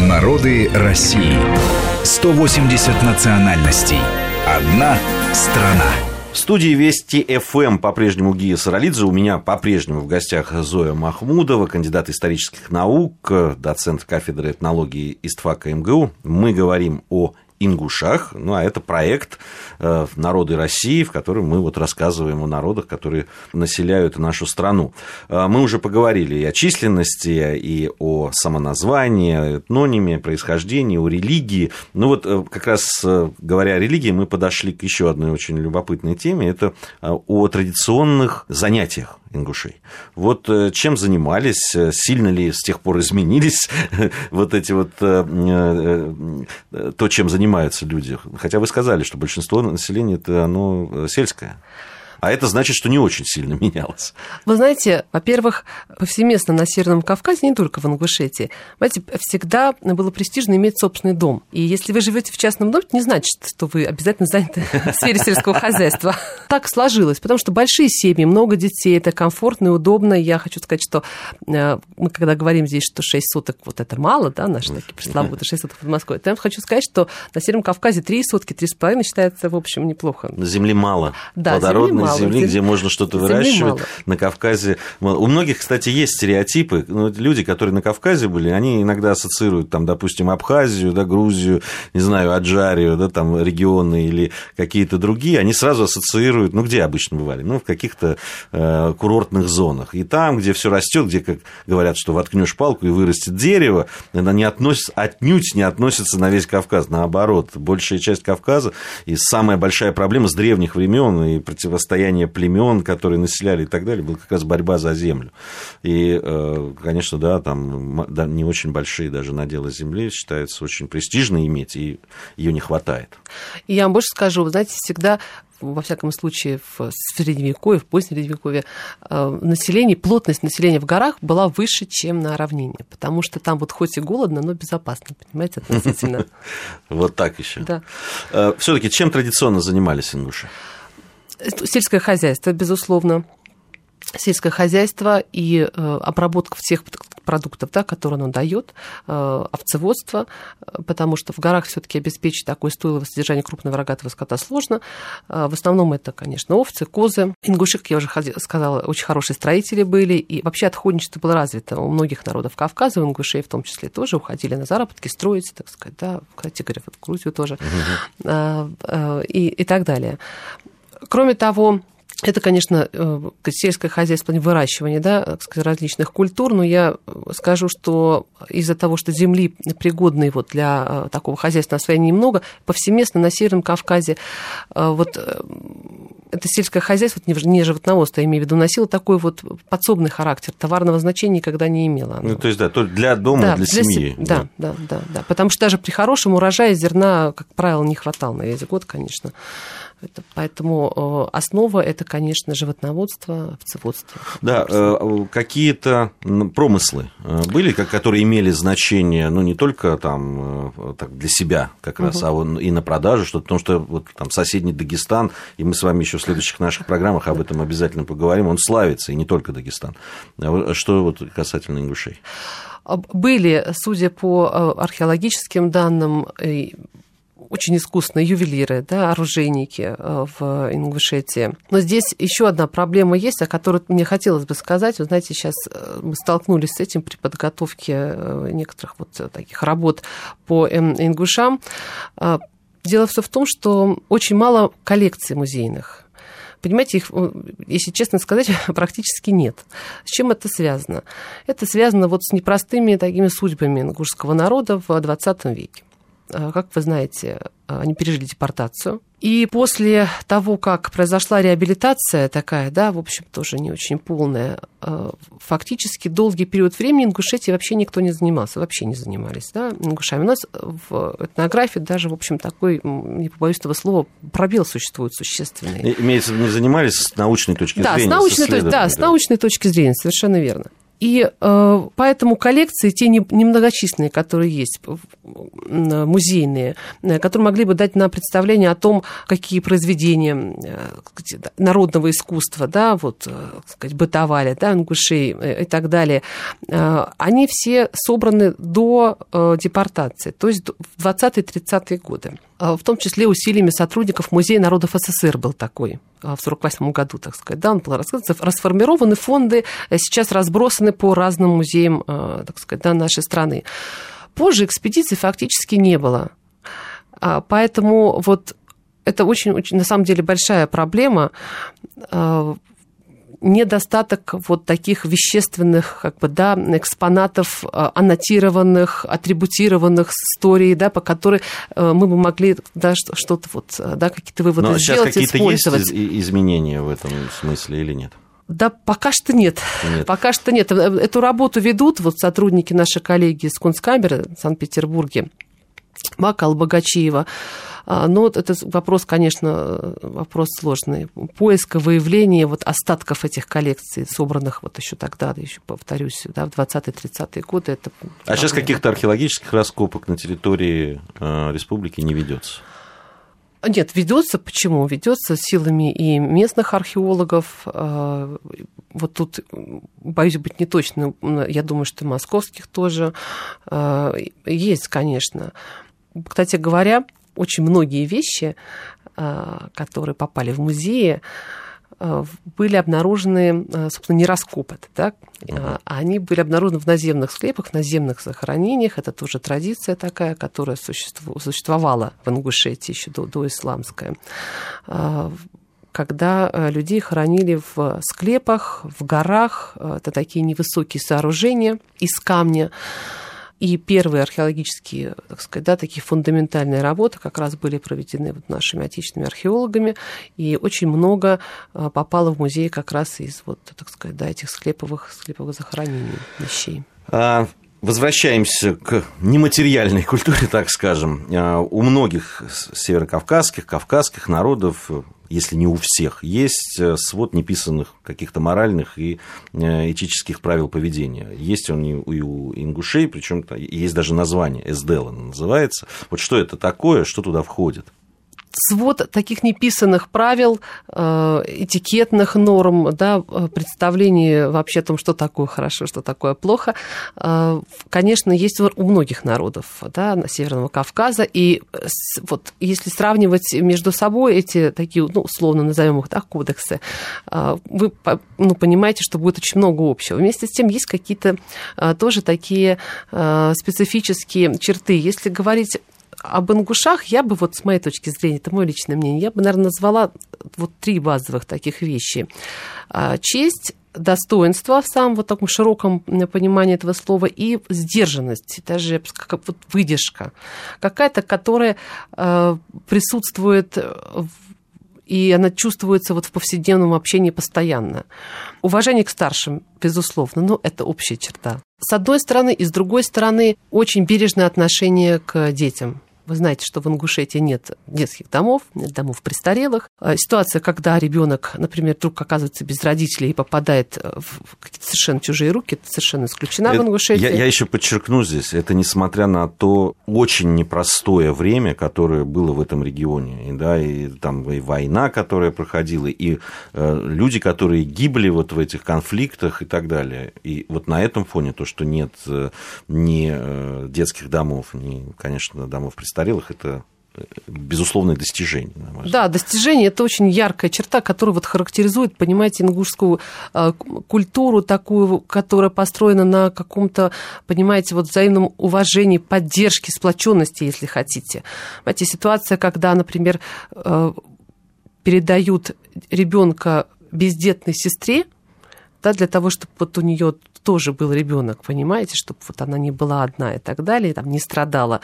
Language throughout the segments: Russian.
Народы России. 180 национальностей. Одна страна. В студии Вести ФМ по-прежнему Гия Саралидзе. У меня по-прежнему в гостях Зоя Махмудова, кандидат исторических наук, доцент кафедры этнологии ИСТФАКа МГУ. Мы говорим о ингушах. Ну, а это проект э, «Народы России», в котором мы вот рассказываем о народах, которые населяют нашу страну. Э, мы уже поговорили и о численности, и о самоназвании, этнониме, происхождении, о религии. Ну, вот э, как раз говоря о религии, мы подошли к еще одной очень любопытной теме. Это о традиционных занятиях ингушей. Вот чем занимались, сильно ли с тех пор изменились вот эти вот то, чем занимаются люди? Хотя вы сказали, что большинство населения это оно сельское. А это значит, что не очень сильно менялось. Вы знаете, во-первых, повсеместно на Северном Кавказе, не только в Ингушетии, знаете, всегда было престижно иметь собственный дом. И если вы живете в частном доме, это не значит, что вы обязательно заняты в сфере сельского хозяйства. Так сложилось, потому что большие семьи, много детей, это комфортно и удобно. Я хочу сказать, что э, мы когда говорим здесь, что 6 суток вот это мало, да, наши такие пресловутые 6 суток в Москве, то я хочу сказать, что на Северном Кавказе 3 сутки, 3,5 считается, в общем, неплохо. Земли мало. Да, земли мало мало, земли, где можно что-то выращивать. На Кавказе. У многих, кстати, есть стереотипы. Ну, люди, которые на Кавказе были, они иногда ассоциируют, там, допустим, Абхазию, да, Грузию, не знаю, Аджарию, да, там, регионы или какие-то другие. Они сразу ассоциируют, ну, где обычно бывали? Ну, в каких-то э, курортных зонах. И там, где все растет, где, как говорят, что воткнешь палку и вырастет дерево, она не относится, отнюдь не относится на весь Кавказ. Наоборот, большая часть Кавказа и самая большая проблема с древних времен и противостояние племен, которые населяли и так далее, была как раз борьба за землю. И, э, конечно, да, там не очень большие даже наделы земли считается очень престижно иметь, и ее не хватает. И я вам больше скажу, вы знаете, всегда во всяком случае, в Средневековье, в позднем Средневековье, э, население, плотность населения в горах была выше, чем на равнине, потому что там вот хоть и голодно, но безопасно, понимаете, относительно. Вот так еще. Да. Э, Все-таки чем традиционно занимались ингуши? Сельское хозяйство, безусловно сельское хозяйство и э, обработка всех продуктов, да, которые оно дает, э, овцеводство, потому что в горах все-таки обеспечить такое стойловое содержание крупного рогатого скота сложно. Э, в основном это, конечно, овцы, козы. Ингуши, как я уже сказала, очень хорошие строители были, и вообще отходничество было развито у многих народов Кавказа, у ингушей в том числе тоже, уходили на заработки, строить, так сказать, да, кстати говоря, в Грузию тоже, угу. и, и так далее. Кроме того, это, конечно, э, сельское хозяйство, выращивание да, сказать, различных культур, но я скажу, что из-за того, что земли пригодной вот для э, такого хозяйственного освоения немного, повсеместно на Северном Кавказе э, вот это сельское хозяйство, не животноводство, я имею в виду, носило такой вот подсобный характер, товарного значения никогда не имело. Ну, то есть, да, только для дома, да, для, для семьи. Да, да, да, да, да. Потому что даже при хорошем урожае зерна, как правило, не хватало на весь год, конечно. Это, поэтому э, основа это, конечно, животноводство, овцеводство. Да, э, какие-то промыслы э, были, которые имели значение, ну, не только там так, для себя как раз, угу. а и на продажу, что потому что вот там соседний Дагестан, и мы с вами еще в следующих наших программах об этом обязательно поговорим, он славится, и не только Дагестан. А что вот касательно ингушей? Были, судя по археологическим данным, очень искусные ювелиры, да, оружейники э, в Ингушетии. Но здесь еще одна проблема есть, о которой мне хотелось бы сказать. Вы знаете, сейчас э, мы столкнулись с этим при подготовке э, некоторых вот таких работ по ингушам. Дело все в том, что очень мало коллекций музейных. Понимаете, их, если честно сказать, практически нет. С чем это связано? Это связано вот с непростыми такими судьбами ингушского народа в XX веке. Э, как вы знаете, э, они пережили депортацию. И после того, как произошла реабилитация такая, да, в общем, тоже не очень полная, э, фактически долгий период времени Ингушетией вообще никто не занимался, вообще не занимались, да, ингушами. У нас в этнографии даже, в общем, такой, не побоюсь этого слова, пробел существует существенный. Имеется в виду, не занимались с научной точки да, зрения? С научной, то, да, с научной точки зрения, совершенно верно. И э, поэтому коллекции, те немногочисленные, которые есть, музейные, э, которые могли бы дать нам представление о том, какие произведения э, народного искусства, да, вот, сказать, бытовали, да, ингушей и так далее, они все собраны до депортации, то есть в 20-30-е годы. В том числе усилиями сотрудников Музея народов СССР был такой в 1948 году, так сказать, да, он был расформированы фонды, сейчас разбросаны по разным музеям, так сказать, да, нашей страны. Позже экспедиций фактически не было. А, поэтому вот это очень-очень, на самом деле, большая проблема а, недостаток вот таких вещественных как бы, да, экспонатов, а, аннотированных, атрибутированных историй, да, по которой мы бы могли да, что-то вот, да, какие-то выводы Но сделать, сейчас какие-то есть изменения в этом смысле или нет? Да, пока что нет. нет. Пока что нет. Эту работу ведут вот сотрудники, наши коллеги из Кунсткамеры в Санкт-Петербурге, Мака Албогачиева. А, но вот этот вопрос, конечно, вопрос сложный. Поиска, выявления вот остатков этих коллекций, собранных вот еще тогда, еще повторюсь, да, в 20-30-е годы. Это а сейчас каких-то археологических раскопок на территории э, республики не ведется? Нет, ведется. Почему? Ведется силами и местных археологов. А, вот тут, боюсь быть неточным, я думаю, что и московских тоже. А, есть, конечно. Кстати говоря, очень многие вещи, а, которые попали в музеи, Э, были обнаружены, э, собственно, не раскопы, да? uh они были обнаружены в наземных склепах, в наземных захоронениях. Это тоже традиция такая, которая существовала в Ингушетии еще до, до исламская когда людей хоронили в склепах, в горах. Это такие невысокие сооружения из камня. И первые археологические, так сказать, да, такие фундаментальные работы как раз были проведены вот нашими отечественными археологами, и очень много а, попало в музей как раз из вот, так сказать, да, этих склеповых, склеповых захоронений вещей. А, Возвращаемся к нематериальной культуре, так скажем. А, у многих северокавказских, кавказских народов если не у всех, есть э, свод неписанных каких-то моральных и э, этических правил поведения. Есть он и у ингушей, причем есть даже название, СДЛ называется. Вот что это такое, что туда входит? Свод таких неписанных правил, э, этикетных норм, да, представлений вообще о том, что такое хорошо, что такое плохо, э, конечно, есть у многих народов да, Северного Кавказа. И вот если сравнивать между собой эти такие, ну, условно назовем их, да, кодексы, э, вы ну, понимаете, что будет очень много общего. Вместе с тем есть какие-то тоже такие специфические черты. Если говорить об ингушах я бы, вот с моей точки зрения, это мое личное мнение, я бы, наверное, назвала вот три базовых таких вещи. А, честь, достоинство в самом вот таком широком понимании этого слова и сдержанность, даже как вот выдержка, какая-то, которая а, присутствует и она чувствуется вот в повседневном общении постоянно. Уважение к старшим, безусловно, но это общая черта. С одной стороны, и с другой стороны, очень бережное отношение к детям. Вы знаете, что в Ингушетии нет детских домов, нет домов престарелых. А ситуация, когда ребенок, например, вдруг оказывается без родителей и попадает в какие-то совершенно чужие руки, это совершенно исключена это, в Ингушетии. Я, я еще подчеркну здесь, это несмотря на то очень непростое время, которое было в этом регионе, и, да, и там и война, которая проходила, и э, люди, которые гибли вот в этих конфликтах и так далее. И вот на этом фоне то, что нет э, ни э, детских домов, ни, конечно, домов престарелых, престарелых это э, безусловное достижение. Да, достижение – это очень яркая черта, которая вот характеризует, понимаете, ингушскую э, культуру такую, которая построена на каком-то, понимаете, вот взаимном уважении, поддержке, сплоченности, если хотите. Понимаете, ситуация, когда, например, э, передают ребенка бездетной сестре, да, для того, чтобы вот у нее тоже был ребенок, понимаете, чтобы вот она не была одна и так далее, там не страдала.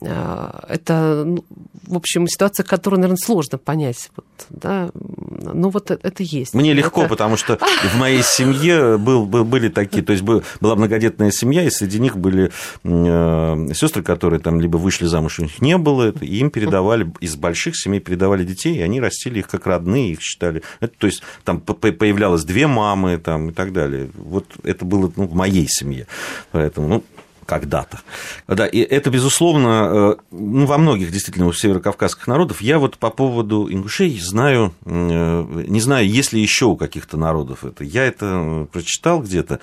А, это, ну, в общем, ситуация, которую, наверное, сложно понять вот, Да? Ну, вот э, это есть. Мне легко, это... потому что в моей семье был, был, были такие, то есть была многодетная семья, и среди них были э, сестры, которые там либо вышли замуж, у них не было, и им передавали, из больших семей передавали детей, и они растили их как родные, их считали. Это, то есть там появлялось две мамы там, и так далее. Вот это было ну, в моей семье. Поэтому, ну, когда-то. Да, и это, безусловно, э, ну, во многих действительно у северокавказских народов. Я вот по поводу ингушей знаю, э, не знаю, есть ли еще у каких-то народов это. Я это прочитал где-то,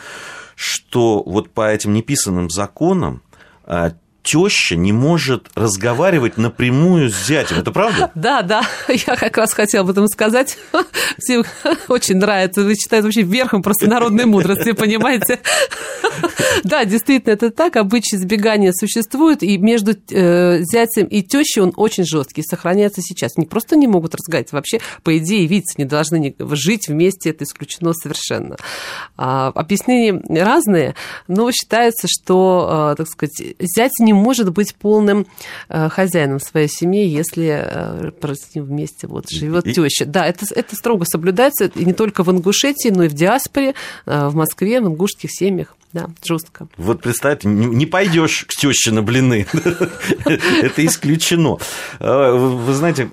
что вот по этим неписанным законам а, теща не может разговаривать напрямую с зятем. Это правда? Да, да. Я как раз хотела об этом сказать. Всем очень нравится. Вы считаете вообще верхом просто народной мудрости, понимаете? Да, действительно, это так. Обычаи избегания существуют, и между э, зятем и тещей он очень жесткий, сохраняется сейчас. Они просто не могут разговаривать. Вообще, по идее, видеться не должны жить вместе, это исключено совершенно. А, объяснения разные, но считается, что, э, так сказать, зять не не может быть полным э, хозяином своей семьи, если э, с ним вместе вот живет теща. Да, это, это строго соблюдается и не только в Ингушетии, но и в диаспоре, э, в Москве, в ингушских семьях да, жестко. Вот представьте, не пойдешь к теще на блины. Это исключено. А, вы знаете,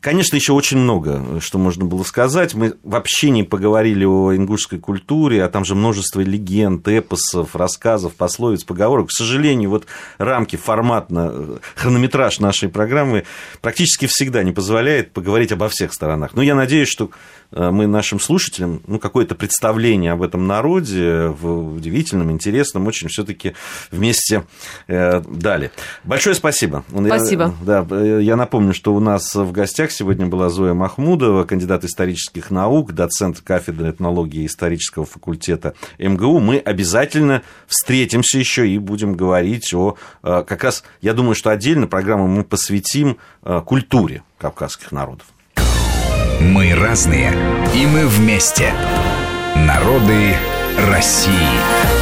конечно, еще очень много, что можно было сказать. Мы вообще не поговорили о ингушской культуре, а там же множество легенд, эпосов, рассказов, пословиц, поговорок. К сожалению, вот рамки, форматно, хронометраж нашей программы практически всегда не позволяет поговорить обо всех сторонах. Но я надеюсь, что Э, мы нашим слушателям ну, какое-то представление об этом народе в удивительном, интересном, очень все-таки вместе э, дали. Большое спасибо. Спасибо. Я, да, я напомню, что у нас в гостях сегодня была Зоя Махмудова, кандидат исторических наук, доцент кафедры этнологии исторического факультета МГУ. Мы обязательно встретимся еще и будем говорить о... Э, как раз, я думаю, что отдельно программу мы посвятим культуре кавказских народов. Мы разные, и мы вместе. Народы России.